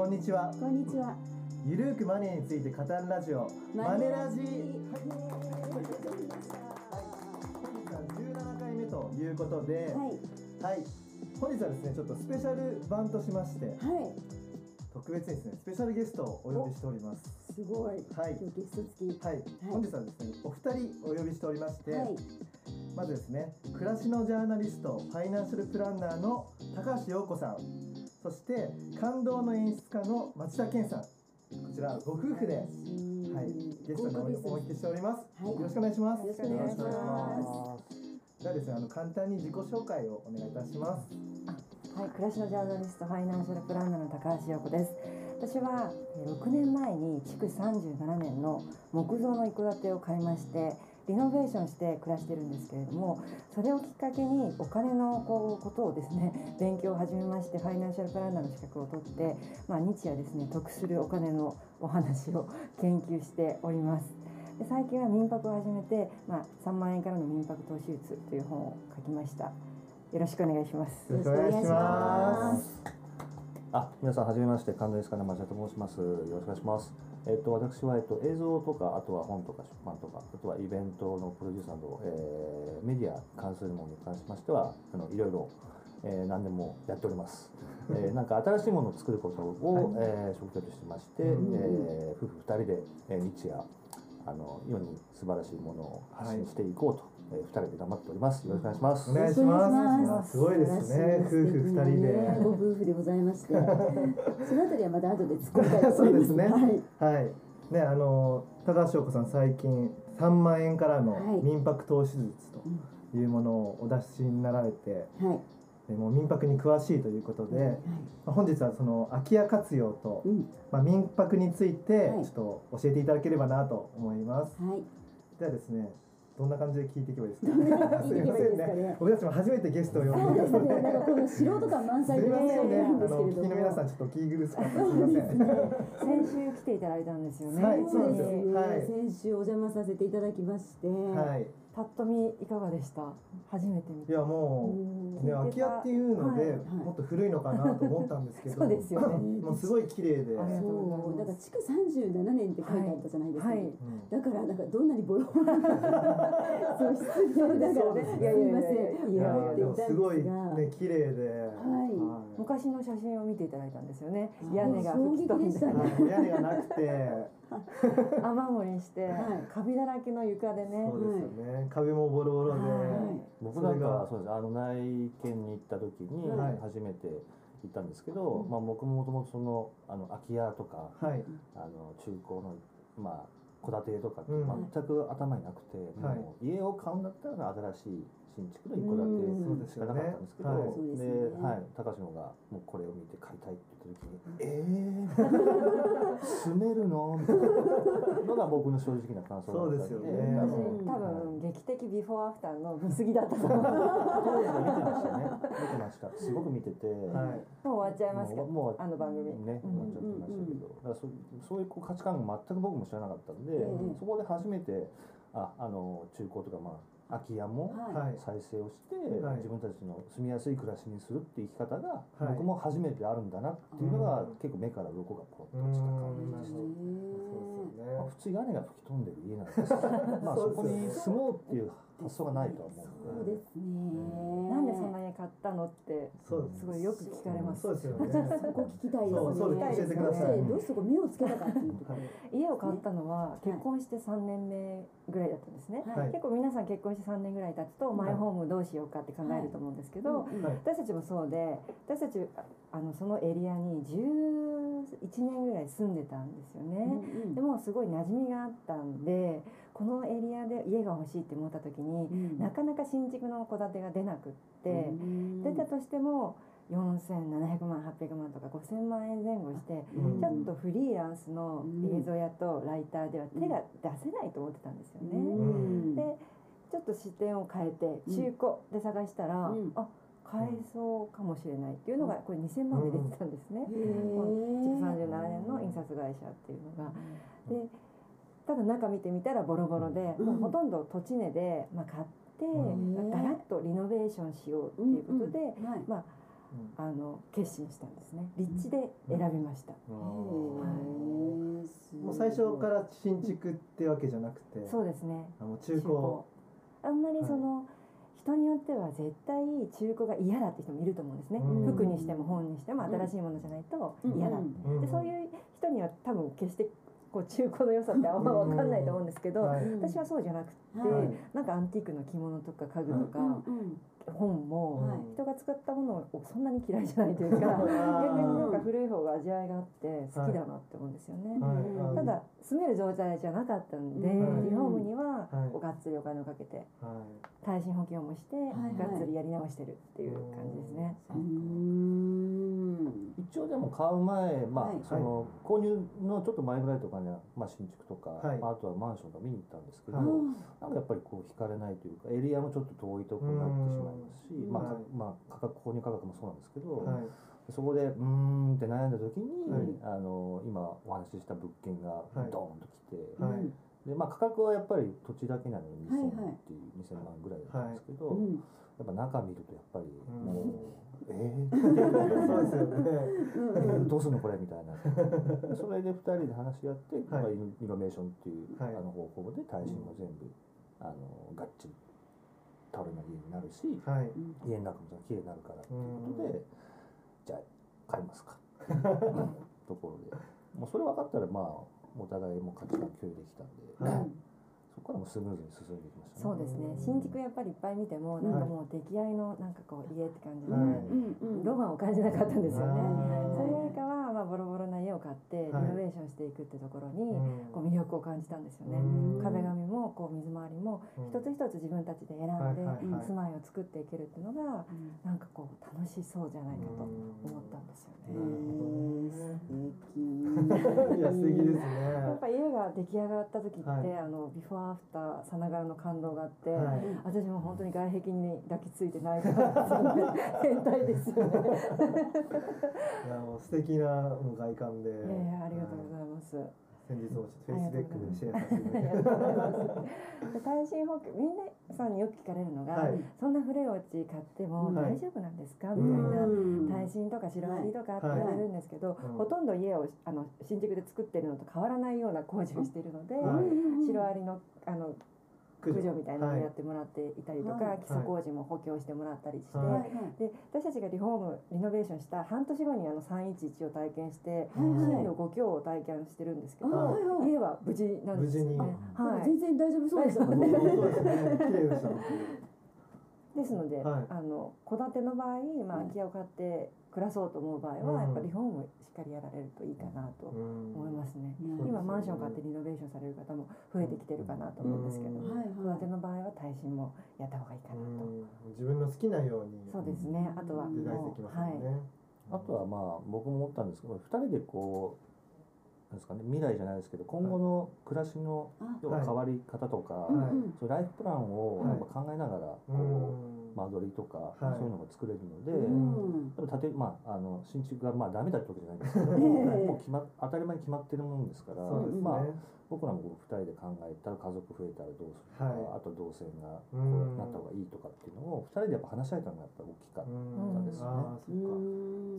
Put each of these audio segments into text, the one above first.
こんにちは。こんにちは。ゆるーくマネーについて語るラジオ。マネラジ。本日は17回目ということで。はい。はい。本日はですねちょっとスペシャル版としまして。はい。特別にですねスペシャルゲストをお呼びしております。すごい。はい。今日ゲスト付き。はい、本日はですねお二人お呼びしておりまして、はい。まずですね暮らしのジャーナリストファイナンシャルプランナーの高橋洋子さんそして感動の演出家の町田健さん。こちらご夫婦で、はい、ゲストにおお招きしております、はい。よろしくお願いします。よろしくお願いします。よろしくお願いしますではですねあの簡単に自己紹介をお願いいたします。はい、暮らしのジャーナリストファイナンシャルプランナーの高橋洋子です。私はえー6年前に築37年の木造の一戸建てを買いましてリノベーションして暮らしてるんですけれどもそれをきっかけにお金のこうことをですね 勉強を始めましてファイナンシャルプランナーの資格を取って、まあ、日夜ですね得するお金のお話を研究しております。で最近は民泊を始めて、まあ、3万円からの民泊投資術という本を書きました。よろしくお願いします。よろしくお願いします。あ、皆さんはじめまして、関連スカナ町田と申します。よろしくお願いします。えっと、私は、えっと、映像とか、あとは本とか出版とか、あとはイベントのプロデュースなど、えーメディアに関するものに関しましては、あの、いろいろ、えー何でもやっております。えーなんか新しいものを作ることを、えー職業としてまして、うん。えー夫婦二人で、えー日夜、あの、世に素晴らしいものを発信していこうと、えー二人で頑張っております。よろしくお願いします。お願いしますすごいですね夫婦二人でご夫婦でございまして。そのあたりはまた後で突っ込みたいと思います。そうですねはい。はいねあの高橋洋子さん最近3万円からのはい民泊投資術というものをお出しになられて、はい。でもう民泊に詳しいということで、はい。まあ本日はその空き家活用と、うん。まあ、民泊についてはいちょっと教えていただければなと思います。はい。ではですねどんな感じで聞いていけばいいですか？すみませんね。僕たちも初めてゲストを呼んそうでですこの素人感満す載で申しみませんね。聞き。の皆さんちょっと苦しかったすみません。先週来ていただいたんですよね。はいそうです。はい先週お邪魔させていただきまして。はい。パッと見いかがでした？初めて見て。いやもうね空き家っていうので、はいはい。もっと古いのかなと思ったんですけど、そうですよね。もうすごい綺麗で、だから築37年って書いてあったじゃないですか。はい。うんだからなんかどんなにボロボロ。な そう失礼だから。ね。いやいやいませんいや。いたんすごいね綺麗で、はい。昔の写真を見ていただいたんですよね。あ。屋根が吹き飛んで衝撃でしたね。はい屋根がなくて、雨漏りして、はい。カビだらけの床でね。そう。ですよね、壁もボロボロで、はい。僕なんかはそそうです。あの内見に行った時にはい。初めて行ったんですけど、まあ僕もともとそのあの空き家とかはい、あの中古のまあ戸建てとかってうん。全く頭になくて、はい。もう家を買うんだったら新しい新築の一戸うん。建てしかなかったんですけど、はい。そうですで、ね。はい、高島がもうこれを見て買いたいって言った時に「えー、住めるの?」みたいなのが僕の正直な感想だったんそうですよね。多私分劇的ビフォーアフターの見過ぎだったと思う。も当時は見てましたね。見てました。すごく見てて、はい、う終わっちゃいますか？もうもうあの番組。ね、うん。なっちゃってましたけど、だからそうそういうこう価値観が全く僕も知らなかったんで、ええ。そこで初めてああの中古とかまあ空き家も再生をして、はい。自分たちの住みやすい暮らしにするって生き方が、はい。僕も初めてあるんだなっていうのが、うん。結構目から鱗がポッと落ちた感じでした。ね。まあ、普通屋根が吹き飛んでる家なんです まあそこに住もうっていう発想がないとは思そううんで。ですね。なんでそんなに買ったのってそうです。すごいよく聞かれます。そうですよね。そこ聞きたいですね。そうそうです。教えてください。どうしてそこ目をつけたかっていうところ家を買ったのは結婚して3年目ぐらいだったんですね。はい。結構皆さん結婚して3年ぐらい経つとマイホームどうしようかって考えると思うんですけど、うんはい。私たちもそうで私たちああのそのエリアに11年ぐらい住んでたんですよね。うんでもすごい馴染みがあったんでこのエリアで家が欲しいって思った時にうん。なかなか新築の戸建てが出なくって、うん。出たとしても4700万800万とか5000万円前後して、うん。ちょっとフリーランスの映像屋とライターでは手が出せないと思ってたんですよね。うん。でちょっと視点を変えて中古で探したら、うん。あ買えそうかもしれないっていうのがこれ2000万で出てたんですね。へ築ー37年の印刷会社っていうのが。でただ中見てみたらボロボロで、うん。もうほとんど土地値で、まあ、買って、うん。ガラッとリノベーションしようっていうことで、はい。まあうん。あの決心したんですね。立地で選びました、もう最初から新築ってわけじゃなくて、そうですね。あもう中古。あんまりその、人によっては絶対中古が嫌だって人もいると思うんですね、うん。服にしても本にしても新しいものじゃないと嫌だ、うん。でそういう人には多分決してこう中古の良さってあんま分かんないと思うんですけど、はい。私はそうじゃなくて、はい。なんかアンティークの着物とか家具とか、うん本も、はい。人が使ったものをそんなに嫌いじゃないというか 逆になんか古い方が味わいがあって好きだなって思うんですよね。はい。ただ住める状態じゃなかったんで、うん。リフォームにははい。こうがっつりお金をかけてはい。耐震補強もして、はい。がっつりやり直してるっていう感じですね。一応でも買う前、まあはい。その購入のちょっと前ぐらいとかには、まあ、新築とか、はい。まあ、あとはマンションとか見に行ったんですけど、はいなんかやっぱりこう惹かれないというかエリアもちょっと遠いところになってしまいますし、うん。まあまあ、価格購入価格もそうなんですけど、はい。そこでうーんって悩んだ時に、はい。あの今お話しした物件がはい。ドーンと来て、はい。でまあ、価格はやっぱり土地だけなのに2000はいはい万っていう、2000万ぐらいだったんですけど、うん。やっぱ中見るとやっぱりうん。もう、えー？そうですよね。えーどうすんのこれみたいな。それで2人で話し合って、まあイノベーションっていう、はい。あの方法で耐震も全部、あのがっちり倒れない家になるし、はい。家の中も綺麗になるからっていうことで、じゃあ買いますか。ところで。もうそれ分かったらまあお互いも価値観共有できたんで、はいそこからもスムーズに進んでいきましたね。そうですね。新築やっぱりいっぱい見ても、なんかもう出来合いのなんかこう家って感じで、はいうん。うんロマンを感じなかったんですよね。それよりかはまあボロボロな家を買ってリはい。ノベーションしていくってところにうん。こう魅力を感じたんですよね。うん。壁紙もこう水回りもうん。一つ一つ自分たちで選んではいはいはい。住まいを作っていけるっていうのがうん。なんかこう楽しそうじゃないかとうん。思ったんですよへね。ー素敵。いや素敵ですね。やっぱ家が出来上がった時って、はい。あのビフォーアフターさながらの感動があって、はい私も本当に外壁に抱きついて泣いてたんですよね変態ですよね。いやもう素敵な外観で、いやいやありがとうございます。先日もちょっとフェイスブックで シェアさせて耐震補強みんなさんによく聞かれるのが、はい。そんな古いお家買ってもはい。大丈夫なんですか、みたいな。耐震とかシロアリとかって言われるんですけど、はい。ほとんど家をあの新宿で作ってるのと変わらないような工事をしているので、はいシロアリのあの駆除みたいなのをやっはてもらっていたりとか、はい。基礎工事も補強してもらったりして、はい。で私たちがリフォームリノベーションした半年後にあの311を体験して、はい。震度5強を体験してるんですけど、家は無事なんですよね。はい。全然大丈夫そうでしたもんねですので、はい。あの戸建ての場合、まあ、はい空き家を買って暮らそうと思う場合は、うん。やっぱりリフォームしっかりやられるといいかなと思いますね。うん今マンション買ってリノベーションされる方も増えてきてるかなと思うんですけど、うん。はい戸はい。建ての場合は耐震もやった方がいいかなと。うん。自分の好きなようにそうですね。あとは。あとはまあ僕も思ったんですけど2人でこうなんですかね未来じゃないですけど今後の暮らしのあ。要は変わり方とか、はい。うんそうライフプランをはい。やっぱ考えながらこう、うん。間取りとか、はい。そういうのが作れるので、うん。でも建てまああの新築がまあダメだってわけじゃないですけど、ええ。もう決ま当たり前に決まってるものですから、まあ僕らもこう2人で考えたら家族増えたらどうするとか、はい。あと動線がこうなった方がいいとかっていうのを2人でやっぱ話し合えたのがやっぱり大きかった。うんですね。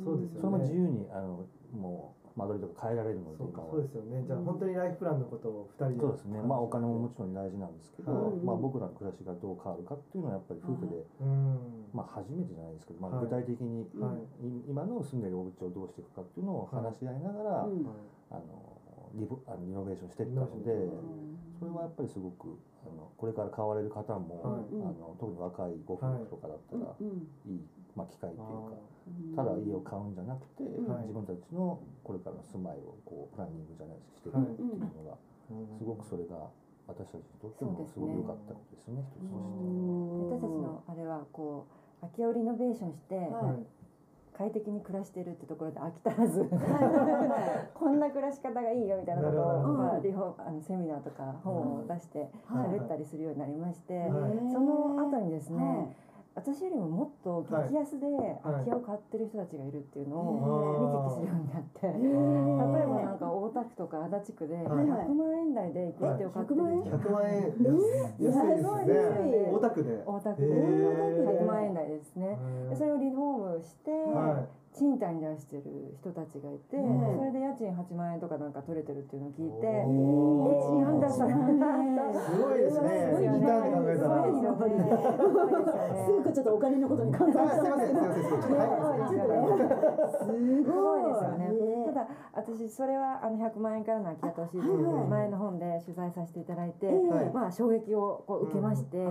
そうですよね。それも自由にあのもう間取りとか変えられるのでそうか今は。そうですよね。じゃあ本当にライフプランのことを二人でそうですね。まあお金ももちろん大事なんですけど、はい。まあ、僕らの暮らしがどう変わるかっていうのはやっぱり夫婦で、うん。まあ、初めてじゃないですけど、まあ、はい。具体的に、はい。い今の住んでるお家をどうしていくかっていうのを話し合いながら、うん。あのリボあのリノベーションしていったのでそれはやっぱりすごくあのこれから買われる方も、はい。あの特に若いご夫婦とかだったらうん。いい、まあ、機会というか。うんただ家を買うんじゃなくて、はい。自分たちのこれからの住まいをこうプランニングじゃないですけどしてい。くっていうのが、すごくそれが私たちにとってもすごく良かったことですね一つとして。私たちのあれはこう空き家をリノベーションして、快適に暮らしてるってところで飽き足らず こんな暮らし方がいいよみたいなことを、ど。まあ、リフォあのセミナーとか本を出してはい。喋ったりするようになりまして、はい。その後にですね、はい私よりももっと激安で空き家を買ってる人たちがいるっていうのを見聞きするようになって、へ例ーえばなんか大田区とか足立区ではい。100万円台で一戸建てを買ってる。人100万円安いですね。大田区で。大田区でへー。100万円台ですね。でそれをリフォームして、賃貸に出してる人たちがいて、うん。それで家賃8万円とかなんか取れてるっていうのを聞いて、おー。えなんだそれすごいですね。すごいリターンで考えたら。すごいですよね。すごいですよね。すぐちょっとお金のことに換算あすいません。すいませんすごいですよね。すすごい。ごいですよねね。ただ私それはあの100万円からの空き家投資ってい。う前の本で取材させていただいて、はい。まあ衝撃をこう受けまして、あ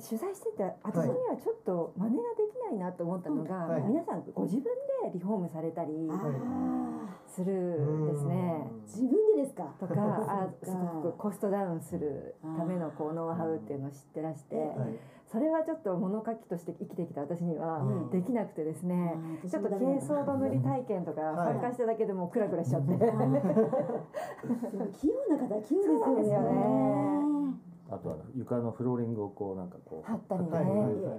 取材してて私にはちょっと真似ができないなと思ったのが、はい。皆さんご自分でリフォームされたりするんですね。ー自分でですか？とかあすごくコストダウンするためのこうノウハウっていうのを知ってらしてはい。それはちょっと物書きとして生きてきた私にはうん。できなくてですね。ちょっと珪藻土塗り体験とかはい。参加しただけでもうクラクラしちゃって。器用な方器用ですよねあとは床のフローリングをこうなんかこう貼ったりね。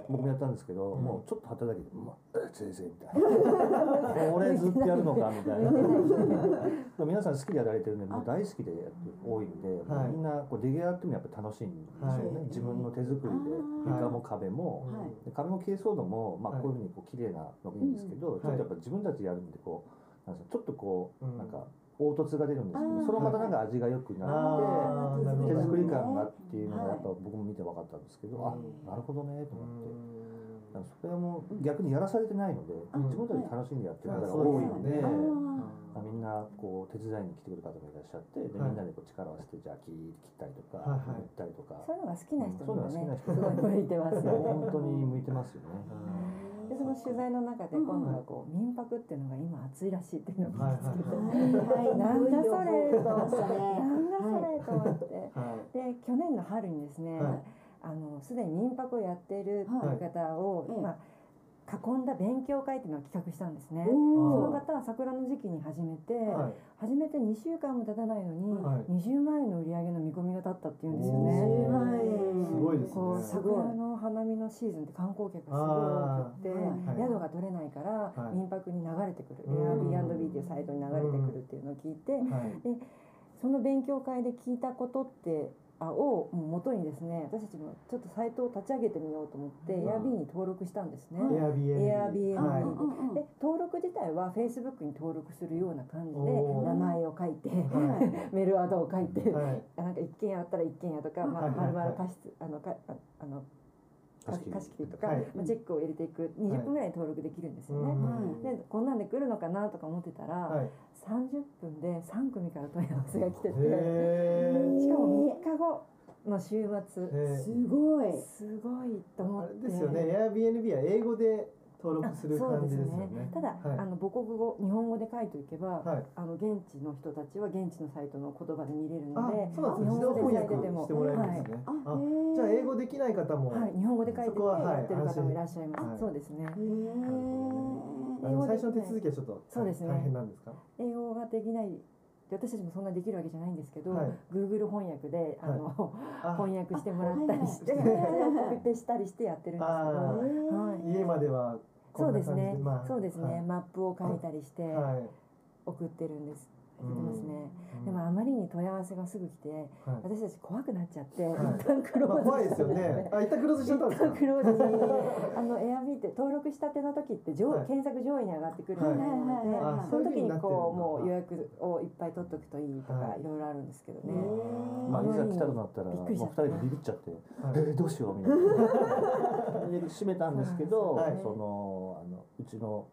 僕もやったんですけど、うん。もうちょっと貼っただけで「まあ、先生」みたいな「これずっとやるのか」みたいな。皆さん好きでやられてるんでもう大好きでやって多いんで、はい。みんなこう出来上がってもやっぱ楽しいんですよね、はい。自分の手作りで。床も壁も、はい。で壁も珪藻土も、まあ、はい。こういうふうにこう綺麗なのがいいんですけど、ちょっとやっぱ自分たちでやるんでこうなんですかちょっとこう、うん。なんか凹凸が出るんですけどそれもまたなんか味が良くなって。手作り感がっていうのがはいやっぱ僕も見て分かったんですけど、うん。あなるほどねと思って、それも逆にやらされてないので、うん自分たちで楽しんでやってる方が多いので、あみんなこう手伝いに来てくる方もいらっしゃってで、はいみんなでこう力を合わせてじゃあ切切ったりとか、はいはい。塗ったりとか、そういうのが好きな人にはねそういうのが好きすな人ごい向いてますよね。本当に向いてますよね。でその取材の中で今度はこう民泊っていうのが今熱いらしいっていうのをはい見つけて、はいはい。なんだそれと思って、なんだそれと思って、はいで去年の春にですね、はい。あのすでに民泊をやっている方を、はい。まあ囲んだ勉強会っていうのを企画したんですね。おそーの方は桜の時期に始めて、はい。始めて2週間も経たないのに、はい。20万円の売り上げの見込みが立ったっていうんですよおね。10万円。すごいですこうね桜の花見のシーズンって観光客がすごい多くって、宿が取れないからはい。民泊に流れてくる、うん。Airbnb っていうサイトに流れてくるっていうのを聞いて、はい。その勉強会で聞いたことってあを元にですね私たちもちょっとサイトを立ち上げてみようと思って、うん。Airb に登録したんですね。Airbnb で登録自体は Facebook に登録するような感じで名前を書いて、は メールアドを書いて、はい。なんか一軒家あったら一軒家とか、まるまる貸しあのかああの貸し切り。とか、はい。まあ、チェックを入れていく。20分ぐらいに登録できるんですよね。うん。でこんなんで来るのかなとか思ってたら、はい。30分で3組から問い合わせが来てて。しかも3日後の週末。へすごい。すごいと思って。れですよね。Airbnb は英語で登録あする感じですよね。ただ、はい。あの母国語日本語で書いておけば、はい。あの現地の人たちは現地のサイトの言葉で見れるあのでそうなんですね。自動翻訳してもらえるんですね。ああへー。じゃあ英語できない方もはい、日本語で書いてやってる方もいらっしゃいます。そうですね。英語最初の手続きはちょっとそうですね。大変なんですか？英語ができない。で私たちもそんなできるわけじゃないんですけど、はい。Google 翻訳であの、あ翻訳してもらったりして、あはい。は いコピペしたりしてやってるんですけど、あはい。家まではそうですね、まあそうですね、マップを書いたりしてはい。はい。送ってるんです。うん。送ってますね。うん。でもあまりに問い合わせがすぐ来て、はい。私たち怖くなっちゃって、はい。一旦クローズまあ怖いですよね。あ一旦クローズしちゃったんですか？一旦クローズしあのエアビーって登録したての時って上、はい。検索上位に上がってくるので、あその時にこうもう予約をいっぱい取っとくといいとか、はい。い、ろいろあるんですけどね。まあ、いざ来たとなったらびっもう二くりしちゃった人でビビっちゃって、はい。えーどうしようみたいな。で閉めたんですけど、はい。そのあのうちの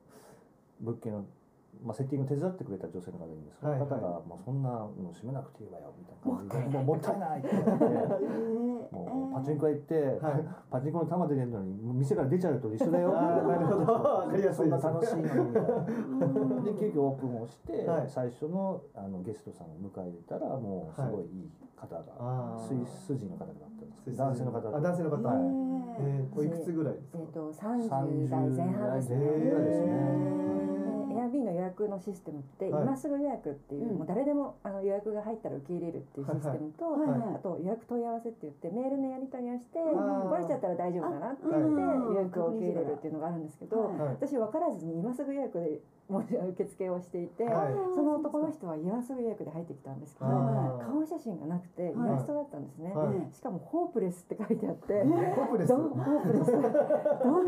物件の、まあ、セッティングを手伝ってくれた女性の方がいるんですけど、はいその方が、もうそんなの閉めなくていいわよみたいな。感じでもうもったいないって言ってもうパチンコ屋行って、はい。パチンコの玉で出るのに店から出ちゃうと一緒だよなるほど。わかりやすいですそんな楽しいのに。で急遽オープンをして、はい。最初のあのゲストさんを迎え入れたらもうすごいいい方が、あー。スイス人の方だったんです男性の方あ男性の方。はいえーおいくつぐらいですか？えっ、と30代前半ですね。Airb の予約のシステムって、はい。今すぐ予約っていう、うん。もう誰でもあの予約が入ったら受け入れるっていうシステムと、あと予約問い合わせって言ってメールのやり取りをしてー。来れちゃったら大丈夫だなって言ってあ予約を受け入れるっていうのがあるんですけど、私分からずに今すぐ予約でもう受付をしていて、はい。その男の人は今すぐ予約で入ってきたんですけど、顔写真がなくてイラストだったんですね、はい。しかもホープレスって書いてあって、ホープレス。どん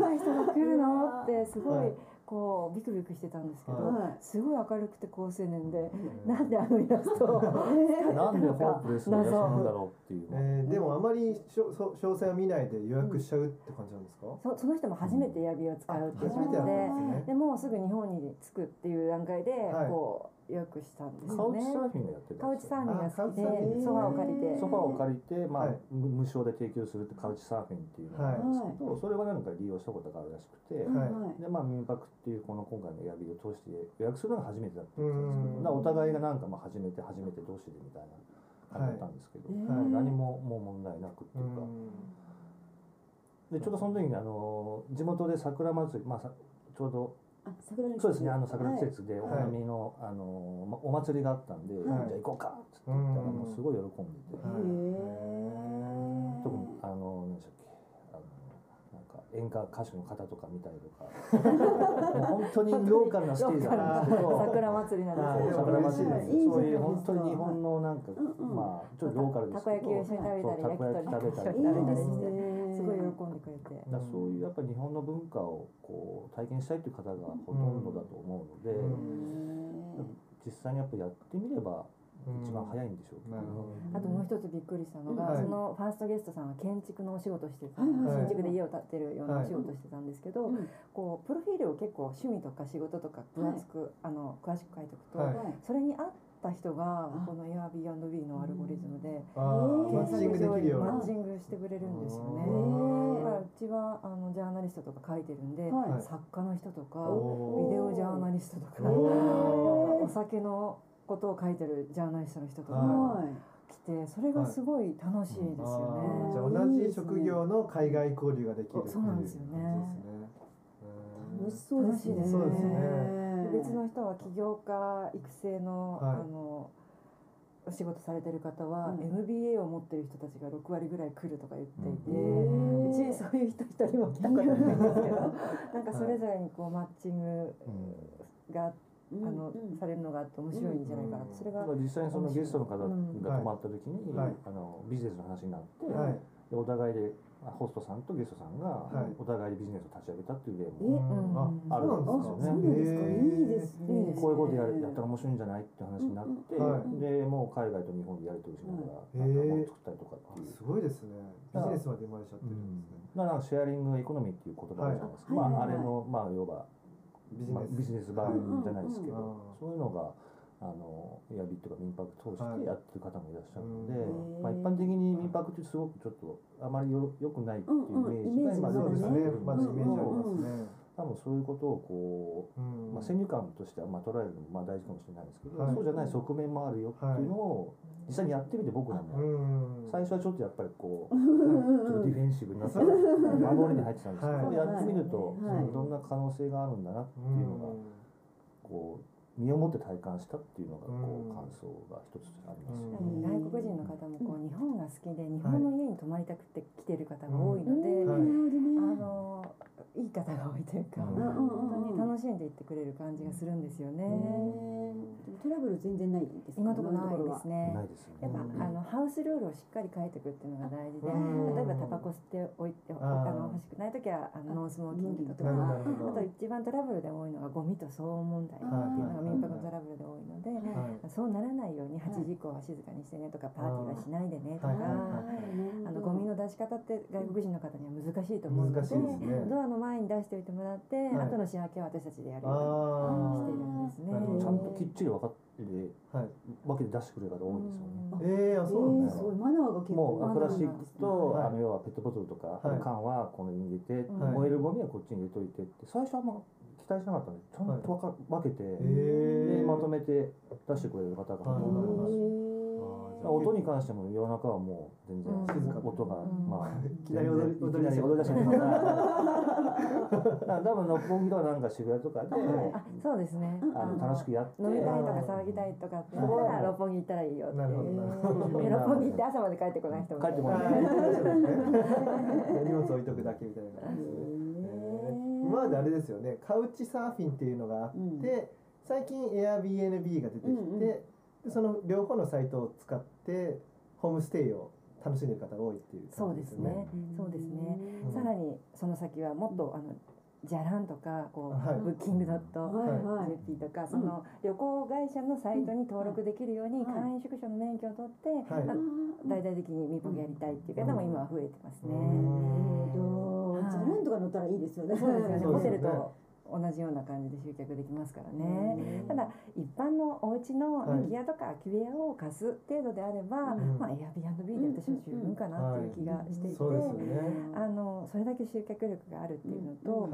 な人が来るのってすごはいいこうビクビクしてたんですけど、はい。すごい明るくて好青年で、なんであのイラストを なんでホープレスのイラストなんだろうっていうの？えーでもあまりしょそ詳細を見ないで予約しちゃうって感じなんですか、そその人も初めてエアビーを使うっていうこ初めてやっとでたんですね。でもうすぐ日本に着くっていう段階ではい。こう予約したんですカウチよね。サーフィンをやってたカウチサーフィンが好きあカウチサーフィン。でソファーを借りて。ソファーを借りて、まあはい。無無償で提供するってカウチサーフィンっていうのがあるんですけど、それは何か利用したことがあるらしくて、はい。でまあ民泊っていうこの今回のエアビーを通して予約するのが初めてだったんですけど、お互いがなんかまあ初めて初めて同士でみたいな感じだったんですけど、はい何ももう問題なくってういうか、ん。でちょうどその時にあの地元で桜祭りまあさちょうどそうですね。あの桜の季はい。節でお花見の,、あのまお祭りがあったんで、はい。じゃあ行こうかっつって言ったらすごい喜んでて、はい。へ特にあの何でしたっけ？あのなんか演歌歌手の方とか見たりとか。本当にローカルなステージなんですけど。桜祭りなんですよ。桜祭りそういう本当に日本のなんか、うんうん。まあちょっとローカルですけど。たこ焼きを一緒に食べたり焼き鳥いいです食べたり喜んでくれて。だからそういうやっぱり日本の文化をこう体験したいという方がほとんどだと思うので、うん。実際にやっぱやってみれば一番早いんでしょうけど、なるほどあともう一つびっくりしたのが、はい。そのファーストゲストさんは建築のお仕事してた、新宿で家を建てるようなお仕事してたんですけど、うんこうプロフィールを結構趣味とか仕事とか分厚く、あの詳しく書いておくと、はい。それに合った人があ。この Airbnb のアルゴリズムであー。マッチングできるような。マッチングしてくれるんですよね。うんだからうちはあのジャーナリストとか書いてるんで、はい。作家の人とかビデオジャーナリストとかお酒のことを書いてるジャーナリストの人とか来てそれがすごい楽しいですあよね。ー。じゃあ同じ職業の海外交流ができるっていそうなんですよね。感じですね。楽しそうですね別の人は起業家育成の,、はい。あのお仕事されてる方は、うん。MBA を持ってる人たちが6割ぐらい来るとか言っていて、ううちそういう人一人も来たことないんですけど なんかそれぞれにこうマッチングが、うん。あのうん。されるのがあって面白いんじゃないかなと、それが実際にそのゲストの方がうん。泊まった時に、はい。あのビジネスの話になって、お互いであホストさんとゲストさんが、はい。お互いでビジネスを立ち上げたっていう例えも、ああるんですかあそうなんですか？へーいいですね。こういうことやるやったら面白いんじゃないって話になって、うんうん。でもう海外と日本でやり取りしながら、うんなんかもの作ったりとかっていう。すごいですね。ビジネスまで生まれちゃってるんですね。だからシェアリングエコノミーっていう言葉じゃないですか、はいまあ、あれの、まあ、要はまあビジネスビジネス版じゃないですけど、うんうん。そういうのがあのエアビットが民泊通してやってる方もいらっしゃるので、うん。まあ、一般的に民泊ってすごくちょっとあまりよ良くないっていうイメージが今そうですね。出てきてるんまだイメージありけどますね。多分そういうことをこう、うん。まあ、先入観としてはまあ捉えるのもまあ大事かもしれないですけど、はい。そうじゃない側面もあるよっていうのを実際にやってみて僕らも、うん最初はちょっとやっぱりこう ちょっとディフェンシブになって守りに入ってたんですけど、はい。やってみると、はい。どんな可能性があるんだなっていうのが、こう身をもって体感したっていうのがこう感想が一つあります。ね。外国人の方もこう日本が好きで日本の家に泊まりたくて来てる方が多いので、はいあのい。い方が多いというか、うん。本当に楽しんでいってくれる感じがするんですよね。トラブル全然ないですか？今のところないですね。ないですよね。やっぱ、あのハウスルールをしっかり書いていくっていうのが大事で、うん。例えばタバコ吸っておいてあの欲しくない時はあのノンスモーキングとか。あと一番トラブルで多いのがゴミと騒音問題っていうのが民泊のトラブルで多いので、はい。そうならないように8時以降は静かにしてねとかパーティーはしないでねとか、あのゴミの出し方って外国人の方には難しいと思うので難しいですね。ドアの前に出しておいてもらって、はい。後の仕分けは私たちでやるようにしてるんですね。ちゃんときっちり分かってはい。わけで出してくれる方多いですよね。ええあそうなんですかすごいマナーが結構もうプラスチックと、はい。あの要はペットボトルとか、はい。缶はこのに入れて、はい。燃えるゴミはこっちに入れといてって最初はあんま期待しなかったんでちゃんとわか、分けて、ええでまとめて出してくれる方がほとんどいます。音に関しても夜中はもう全然音が、うん。まあ いきなり踊り全然いきなり踊り出したりとか 多分六本木とかなんか渋谷とかで、あそうですね。あの楽しくやって。飲みたいとか騒ぎたいとかって。言ったら六本木行ったらいいよってなるほどなるほど。で六本木行って朝まで帰ってこない人も帰ってこあない。荷物置いとくだけみたいな感じですよね今まであれですよねカウチサーフィンっていうのがあって、うん。最近 Airbnb が出てきて、うんうん。でその両方のサイトを使ってホームステイを楽しんでる方が多いっていうそうで感じですね。ねそうですね。うん。さらにその先はもっとあのじゃらんとかこう、はい。ブッキングドットはい。はい。JP とかその旅行会社のサイトに登録できるようにはい簡易宿舎の免許を取って、はい。まあ大々的に民泊やりたいっていう方も今は増えてますね。うんじゃらんとか乗ったらいいですよね。そうですよね。ホテルと同じような感じで集客できますからね。うんただ一般のお家のはい。空き家とか空き部屋を貸す程度であれば、うんまあ Airbnb で私は十分かなっていう気がしていて。あのそれだけ集客力があるっていうのと、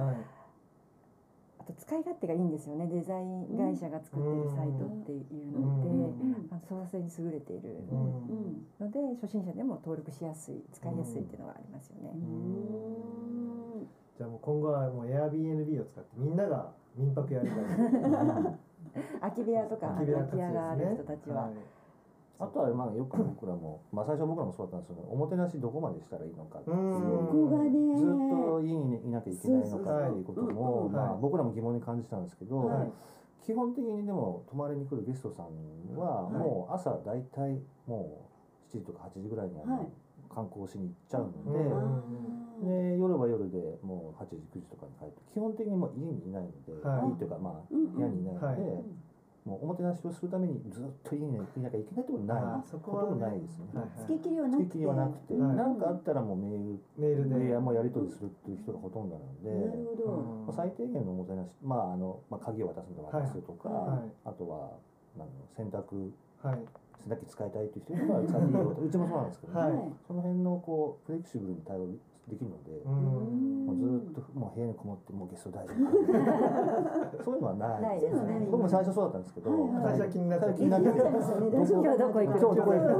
と使い勝手がいいんですよね。デザイン会社が作っているサイトっていうのって、うんあの創生に優れているので初心者でも登録しやすい使いやすいっていうのがありますよね。うんじゃあもう今後はもう Airbnb を使ってみんなが民泊やりたい。空き部屋とか空き家がある人たちは。いあとはまあよく僕らも、まあ、最初僕らもそうだったんですけどおもてなしどこまでしたらいいのかっていう。ずっと家にいなきゃいけないのかっていうことも、うんまあ、はい僕らも疑問に感じたんですけど、はい。基本的にでも泊まりに来るゲストさんははい。もう朝大体もう7時とか8時ぐらいにあのはい。観光しに行っちゃうのうんで、あで夜は夜でもう8時9時とかに帰って基本的にもう家にいないので、はい。い、いというかまあうん部屋にいないので、はいもうおもてなしをするためにずっと家にいなきゃいけないってことないあそこはほとんどないですね。はいー付け切りはなくて。付け切りはなくて、はいなんかあったらもうメールメールで。でもうやり取りするっていう人がほとんどなので、なるほど。最低限のおもてなし、まああのまあ、鍵を渡すので渡すとか、はいあとはなんだろう洗濯はい。洗濯機使いたいっていう人には使っていいよとうちもそうなんですけど、はいその辺のこうフレキシブルに対応できるので、うん。もうずーっともう部屋にこもってもうゲスト大丈夫。そういうのはない。ないですね。僕も最初そうだったんですけど、はい最初は気になっちゃう。最初気になっててそう。ですよね今日どこ行く今日どこ行く。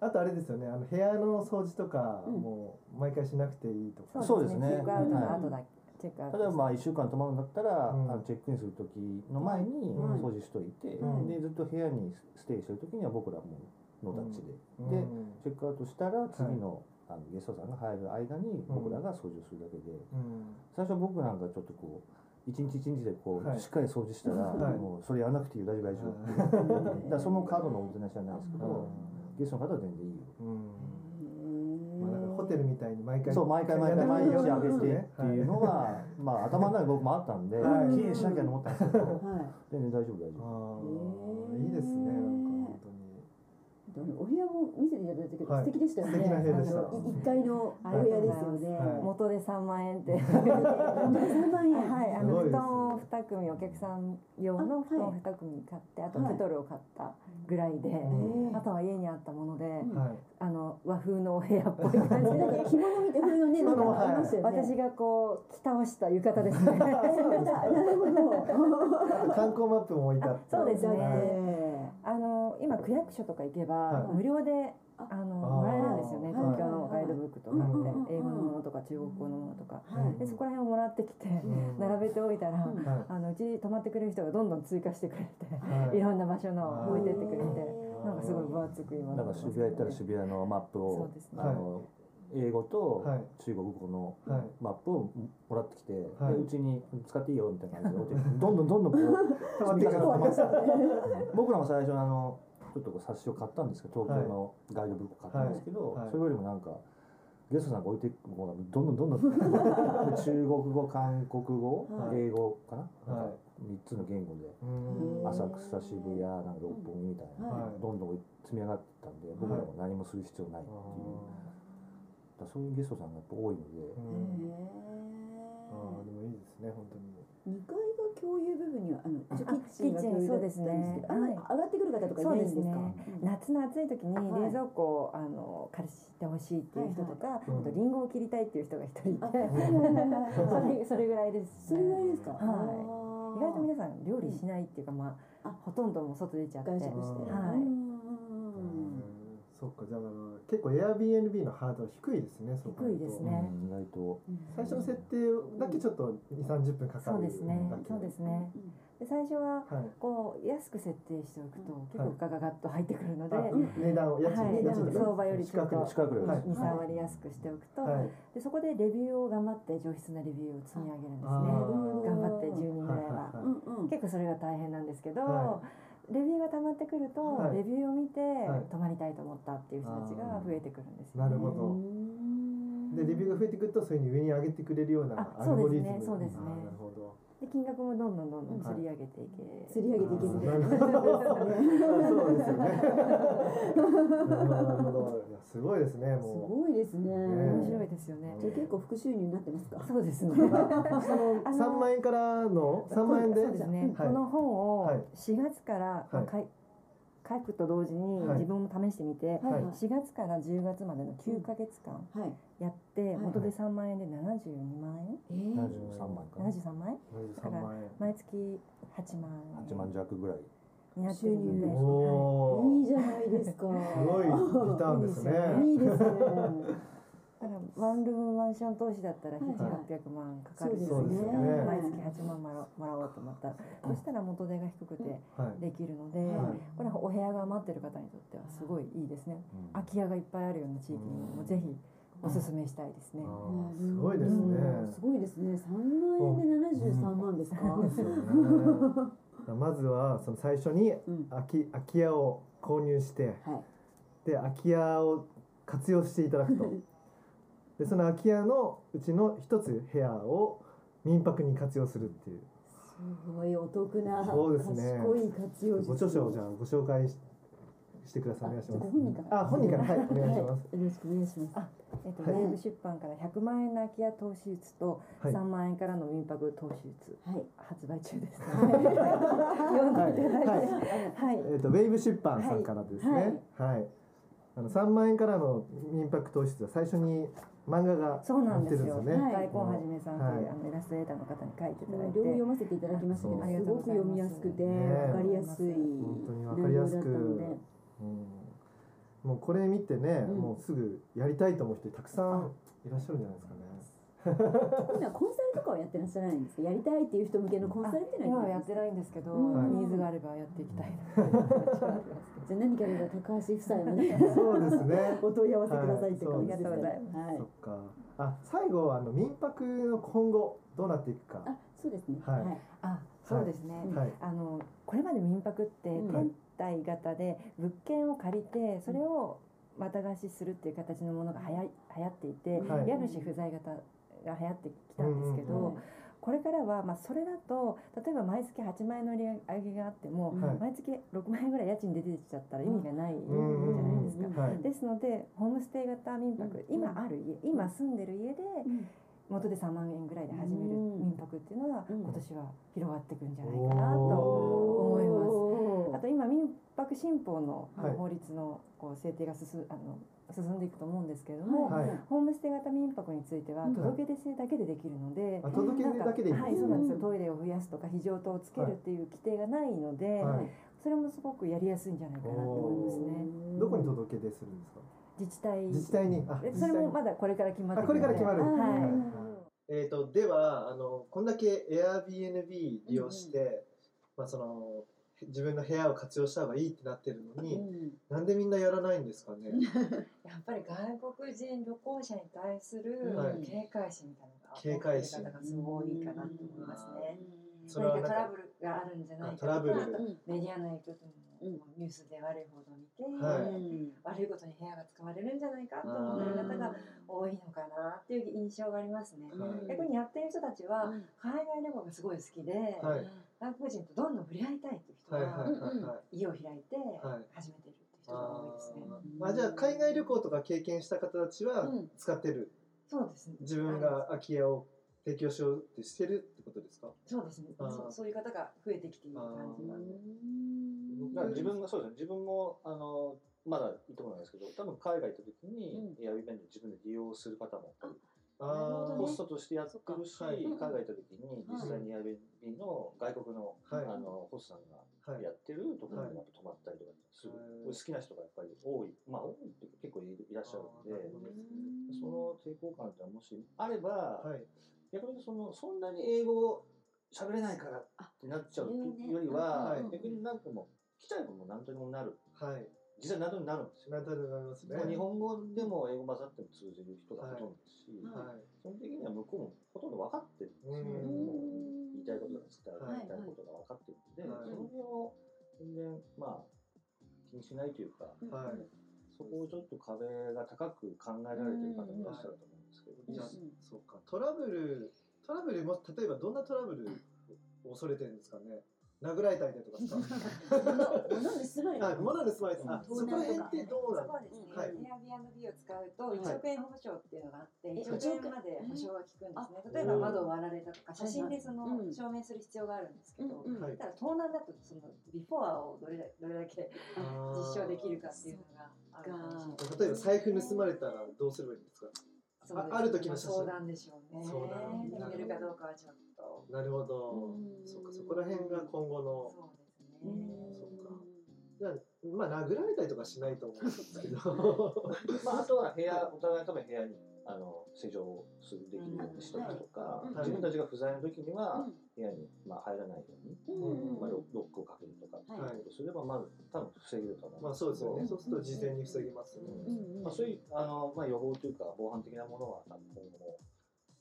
あとあれですよね、あの部屋の掃除とか、うんもう毎回しなくていいとか。そうですね。チェックアウトの後だ。チェックアウト。例えばまあ1週間泊まるんだったら、うん。あのチェックインする時の前にうん。掃除しといて、うん。でずっと部屋にステイしてる時には僕らもノータッチで、うん。でチェックアウトしたら次の,、あのゲストさんが入る間にうん僕らが掃除をするだけで、うん。最初僕なんかちょっとこう一日一日でこう、はい。しっかり掃除したら、はい。もうそれやらなくていいよ大丈夫大丈夫、だからそのカードのおもてなしじゃないですけど、ゲストの方は全然いいよ。ホテルみたいに毎回そう毎回毎回毎日やあげてっていうのは、まあ頭の中に僕もあったんで、はい。綺麗にしなきゃと思ったんですけど、はい。全然大丈夫大丈夫。いいですねお部屋も見せていただいたけど、はい素敵でしたよね。あのい一階のお部屋ですよね。はい元で3万円って。3万円。はい、あの布団を2組お客さん用の布団を2組買ってあとはいケトルを買ったぐらいで、うんあとは家にあったもので、はいあの和風のお部屋っぽい感じで 着物見て風のね、なんかありましたよね。私がこう着倒した浴衣ですね。なるほど。観光マップも置いてあってそうですねね。今区役所とか行けば、はい。無料であ。あのもらえるんですよね。はい。東京のガイドブックとか。って英語のものとか中国語のものとか。はい。でそこら辺をもらってきてうん。並べておいたら、あのうちに泊まってくれる人がどんどん追加してくれて、はい。いろんな場所のを置いてってくれてなんかすごい分厚く今だから渋谷行ったら渋谷のマップそをう、ですね。あの英語とはい。中国語のはい。マップをもらってきて、はい。でうちに使っていいよみたいな感じでどんどんどんどんこう積み重なってます 僕らも最初あのちょっとこう冊子を買ったんですけど東京のガイドブックを買ったんですけど、はい。はい。それよりもなんかゲストさんが置いてもうどんどんどんどん中国語韓国語、はい。英語かな、はい。なんか3つの言語で。うん。浅草渋谷なんか六本木みたいな、はい。どんどん積み上がってったんで僕らも何もする必要ないっていう、そういうゲストさんがやっぱ多いので、うん。あーでもいいですね本当に。二階が共有部分にはあのキッチンが共有だったんですねあの上がってくる方とかいないんですか？そうですね。夏の暑い時にはい。冷蔵庫をあの借りしてほしいっていう人とか、はいあとリンゴを切りたいっていう人が一人いて、それそれぐらいです、それぐらいですか？はい。意外と皆さん料理しないっていうかまああほとんどもう外出ちゃって。外食して。はい。うんそっかじゃあ結構 Airbnb のハードル低いですね低いですね。うん意外と。最初の設定だけちょっと2 3 0分かかるそうですねそうですね。で最初ははい。こう安く設定しておくと結構ガガガッと入ってくるので、あ値段を家賃、はい。相場よりちょっと近く近くではい。23割安くしておくと、はい。でそこでレビューを頑張って上質なレビューを積み上げるんですあねー。頑張って10人ぐらいは。結構それが大変なんですけど、はレビューが溜まってくると、はい。レビューを見て、い。泊まりたいと思ったっていう人たちが増えてくるんですよ、なるほど。うん。でレビューが増えてくるとそういうふうに上に上げてくれるようなあアルゴリズム。そうですね。そうですねなるほどで金額もどんどんどんどん釣り上げていけ、釣り上げていける。そうですよね。なるほど。いやすごいですねすもごいですね。ね。面白いですよね、じゃあ結構副収入になってますか？そうですね。う そのあの3万円からの3万円で？そうですね、はい。この本をはい。4月から、まあかい書くと同時にはい。自分も試してみて、はい。はい4月から10月までの9ヶ月間はい。やって、はい。元で3万円で72万円、えー。73万かな。73万円3万円毎月8万円8万弱ぐらい。になってるので、収入でおはおいいじゃないですか。すごいリターンですね。いいですね。い、だからワンルームマンション投資だったらはい。はい7800万かかるそうですね。毎月8万もらもらおうと思った。ら、そしたら元手が低くてはい。できるので、はい。これはお部屋が余ってる方にとってはすごいいいですね。うん。空き家がいっぱいあるような地域にもぜひおすすめしたいですね。すごいですね。うん。すごいですね。三万円で七十三万ですか？まずはその最初にうん。空き空き家を購入してはい。で空き家を活用していただくと でその空き家のうちの一つ部屋を民泊に活用するっていう。すごいお得な。そうですね。賢い活用術。ご著書をじゃあご紹介ししてください。お願いしあます。ご本人から。あ本人から。はいお願いします。はいよろしくお願いします。あえっと、はい。ウェーブ出版から100万円の空き家投資術とはい。3万円からの民泊投資術はい。発売中です。はい。読んでいただいて、はい。はい、えっとウェイブ出版さんからですね。はい。あの3万円からの民泊投資は最初に漫画がそうなんですよ。載ってるんですよね。大根はじめさんという、はい。あのイラストレーターの方に書いていただい両て、読ませていただきましたけど、すごく読みやすくて、ねわかりやすい本当にわかりやすく。内容だったので、うん。もうこれ見てね、うん。もうすぐやりたいと思う人たくさんいらっしゃるんじゃないですかね。今コンサルとかはやってらっしゃらないんですか？やりたいっていう人向けのコンサルっていうのは今はやってないんですけど、うんニーズがあればやっていきたいな。じゃあ何かあれば高橋夫妻のね、そうですね。お問い合わせくださいって感じですね。はいそうですはいそっ。か。あ、最後はあの民泊の今後どうなっていくか。あ、そうですね。はいあ、そうですね。はい。あのこれまで民泊ってうん天体型で物件を借りてそれをまた貸しするっていう形のものがはや流行っていて、はい家主不在型が流行ってきたんですけど、うんはいこれからはまあそれだと例えば毎月8万円の売り上げがあっても、はい。毎月6万円ぐらい家賃で出てきちゃったら意味がないじゃうんないですか。うんはい。ですのでホームステイ型民泊、うん。今ある家今住んでる家でうん。元で3万円ぐらいで始めるうん。民泊っていうのはうん。今年は広がっていくんじゃないかなとお思います。あと今民泊新法の法律のこう制定が進あの進んでいくと思うんですけれども、はいホームステイ型民泊についてはうん届け出制だけでできるので、あ、届け出だけでいい。そうなんですよ。うんトイレを増やすとか非常灯をつけるっていう規定がないので、はいそれもすごくやりやすいんじゃないかなと思いますね。どこに届け出するんですか？自治体自治体に？あ、で自治体に。それもまだこれから決まってあ、これから決まる。はいはいえっ、とではあのこんだけ Airbnb 利用して、まあその自分の部屋を活用した方がいいってなってるのに、うん。なんでみんなやらないんですかね？やっぱり外国人旅行者に対するはい。警戒心みたいなのが警戒心。がすごいかなと思いますね。それはトラブルがあるんじゃないかとあトラブルか、あとうんメディアの影響ともうんニュースで悪い報道を見て、はいうん。悪いことに部屋が使われるんじゃないかと思われる方が多いのかなっていう印象がありますね。はい。逆にやってる人たちはうん。海外旅行がすごい好きで、はい。外国人とどんどん触れ合いたいっていう人はいはいがはいはい。家を開いてはい。始めてるっていう人が多いですね。あー。あじゃあ海外旅行とか経験した方たちはうん。使ってる、そうですね。自分が空き家を提供しようってしてるってことですか？そうですね。そうそういう方が増えてきている感じが。だから自分がそうですね。自分もあのまだいいところなんですけど多分海外行った時に、うエアビベント自分で利用する方もあー。ホストとしてやってるし、はい海外行った時に実際に Airbnb の外国の,、はい。あのホストさんがはい。やってるところにやっぱ泊まったりとかする、はい好きな人がやっぱり多い。まあ多いって結構いいらっしゃるんで。その抵抗感ってもしあれば、はい。逆にそのそんなに英語喋れないからってなっちゃうよりは、はい逆になんかもう来ちゃえばもう何とでもなる。はい実際何とでもなるんですよ。なんとなりますね。日本語でも英語混ざっても通じる人がほとんどですし、はい。基本的には向こうもほとんど分かってるんですよ。ね。言いたいことが伝えはいたいことが分かってるんで、はい。その辺を全然まあ気にしないというか、はい。そこをちょっと壁が高く考えられてる方もいらっしゃると思うんですけど、じゃあ実そうか。トラブルトラブルも例えばどんなトラブルを恐れてるんですかね？殴られたりだとかですか物物盗まれた。あ物盗まれたそこら辺ってどうなの？そうですね、はい Airbnb を使うとはい。1億円保証っていうのがあって、え1億円まで保証が効くんですね。うん例えば窓を割られたとか、い写真でそのうん。証明する必要があるんですけど、うんうん。はい。ただ盗難だとそのビフォアをどれだどれだけ実証できるかっていうのがあるかもしれない。例えば財布盗まれたらどうすればいいんですか？そうですあある時の写真。相談でしょうね。相談で見れるかどうかはちょっと。なるほど。うん。そうかそこら辺が今後の。そうですうね。んそうか。じゃあまあ殴られたりとかしないと思うんですけど。まあ、あとは部屋、お互い多分部屋にあの施錠するできるようにしたりとか、うん。自分たちが不在の時にはうん部屋に、まあ、入らないように、うんまあ、ロロックをかけるとかっていうことをすれば、まず多分防げると思うんまあそうですよね。そうすると事前に防げますね。うん。まあ、そういうあの、まあ、予防というか防犯的なものは多分今後も、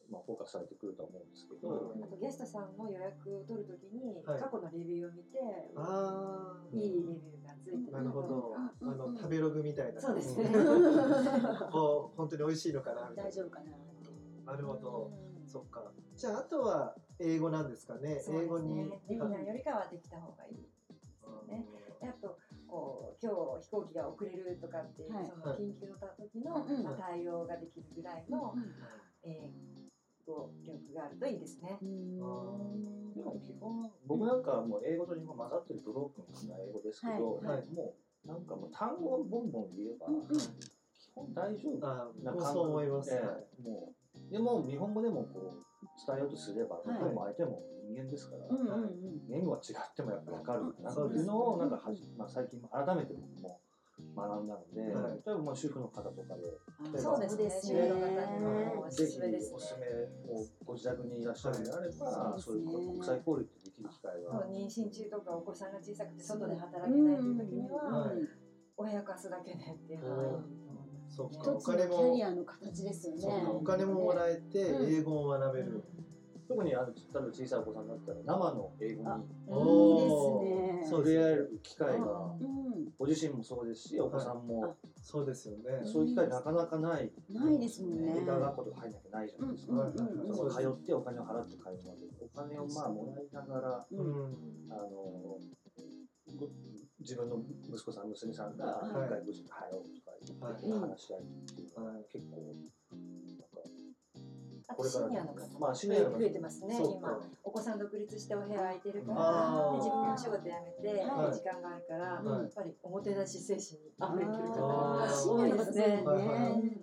まあ、フォーカスされてくるとは思うんですけど、ゲストさんの予約を取るときに、はい。過去のレビューを見て、あいいレビューがついてるあなるほど。あうんの食べログみたいな。そうですね。こう本当に美味しいのかなみたい大丈夫かなってななるほど。そっか。じゃああとは英語なんですかね？ね。英語にできないよりかはできた方がいいですよね。であとこう今日飛行機が遅れるとかっていう、はい。その緊急の時の、うんまあ、対応ができるぐらいの、英語力があるといいですね。うん。でも基本僕なんかはもう英語と日本語混ざってるブロークンな英語ですけど、はい。はい。もうなんかもう単語をボンボン言えば、うんうん。基本大丈夫あな感僕もそう思います、ええはい。もう。でも日本語でもこう伝えようとすれば、い。向こうも相手も人間ですから、うんうんうん。言語が違ってもやっぱ分かるなっていうのをなんかはじ、まあ、最近改めて僕も学んだので、はい。例えばもう主婦の方とかであそうですね。主婦の方にもおぜひお。すすめをご自宅にいらっしゃるのであれば、はいそういう国際交流ってできる機会そうは、妊娠中とかお子さんが小さくて外で働けないという時には、はい親貸すだけでっていうのがいいそっか。一つのキャリアの形ですよね。お金ももらえてうん。英語も学べる、特にあの例えば小さいお子さんだったら生の英語にいいですね。そう触れ合える機会がうん。ご自身もそうですしお子さんも。そうですよね。そういう機会なかなかない。ないですもんね。学校とか入んなきゃないじゃないですか、通ってお金を払って通うまでお金をまあもらいながらうん、あのご自分の息子さん娘さんがはい。外国人と入ろうとか話し合い。っていうのは結構なんかあことれからシニアの方。まあもシニアの方。増えてますね、今か。お子さん独立してお部屋空いてるから、自分のお仕事辞めて、はい。時間があるから、はい。やっぱりおもてなし精神に溢れてる方多いですね。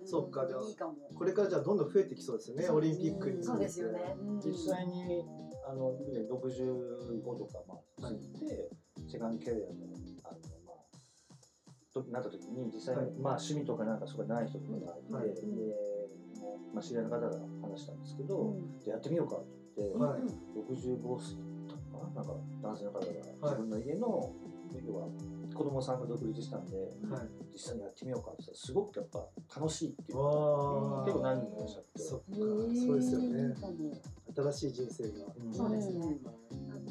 そっかじゃあいいかも。これからじゃあどんどん増えてきそうですよねオリンピックに。そうですよね。実際にあのね65とかまあ過ぎて、セカンドキャリアのなった時に実際に、はい。まあ趣味とかなんかそこない人とかがいて、はい。でもうまあ知り合いの方が話したんですけど、じゃあやってみようかって言って、はい。65過ぎたかななんか男性の方がはい。自分の家の、要は子供さんが独立したんで、はい。実際にやってみようかって言ったらすごくやっぱ楽しいっていう結構何人もいらっしゃって。そっか。へーそうですよね。新しい人生が。うん。そうですね。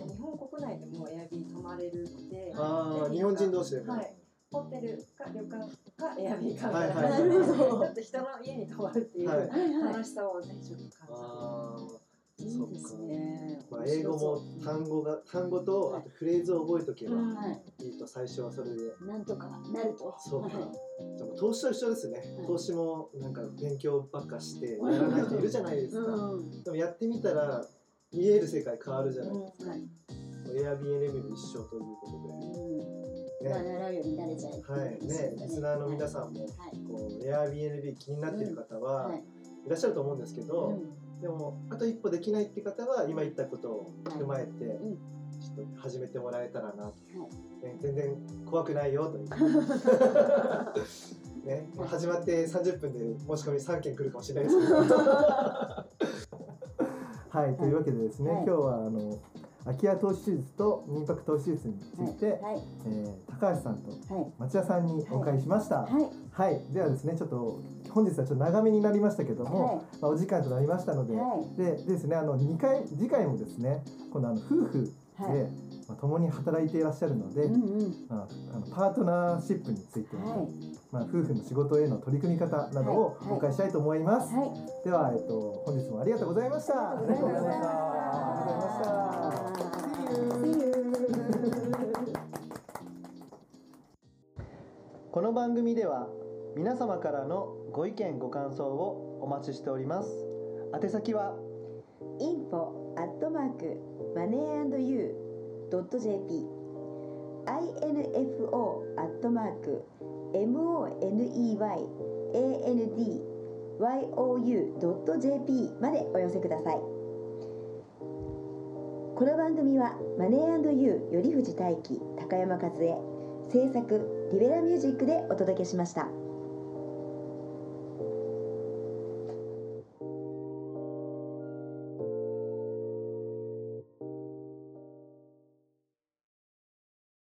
日本国内でもエアビー泊まれるので、ああ日本人同士でも、はい、ホテルか旅館かエアビーかみはいたいな。はい感じで、はい。ちょっと人の家に泊まるっていう楽しさをねちょっと感じて。あいいですね。ーまあ、英語も単語が単語とあとフレーズを覚えとけばいいいと最初はそれで。なんとかなると。そうか。はい。じゃあもう投資と一緒ですね、はい。投資もなんか勉強ばっかしてやらない人いるじゃないですか、うん。でもやってみたら見える世界変わるじゃないですか、はい。エアビー NM も一緒ということうんで、まあね習うようになれちゃえはい。ね、リスナーの皆さんもはいこうエアビー NB 気になっている方ははい。いらっしゃると思うんですけど、うん。でもあと一歩できないって方は今言ったことを踏まえて、うん。ちょっと始めてもらえたらなね全然怖くないよという。ね、まあ始まって30分で申し込み3件来るかもしれないですけどはいというわけでですね、はい今日はあの空き家投資手術と民泊投資手術について、はいえー高橋さんとはい。町田さんにお伺いしました。はい。はい、ではですね、ちょっと本日はちょっと長めになりましたけども、まあ、お時間となりましたので、はい。ででですね、あの2回次回もですね、このあの夫婦で、はい。まあ、共に働いていらっしゃるので、うんうん。まあ、あのパートナーシップについて、はい。まあ、夫婦の仕事への取り組み方などをはい。お伺いしたいと思います。はい。では、えっと、本日もありがとうございました。ありがとうございましたありがとう。この番組では皆様からのご意見ご感想をお待ちしております宛先は info アットマークマネー &you ドット jp info アットマーク money and you ドット jp までお寄せくださいこの番組はマネーユー頼藤大輝高山和恵制作リベラミュージックでお届けしました。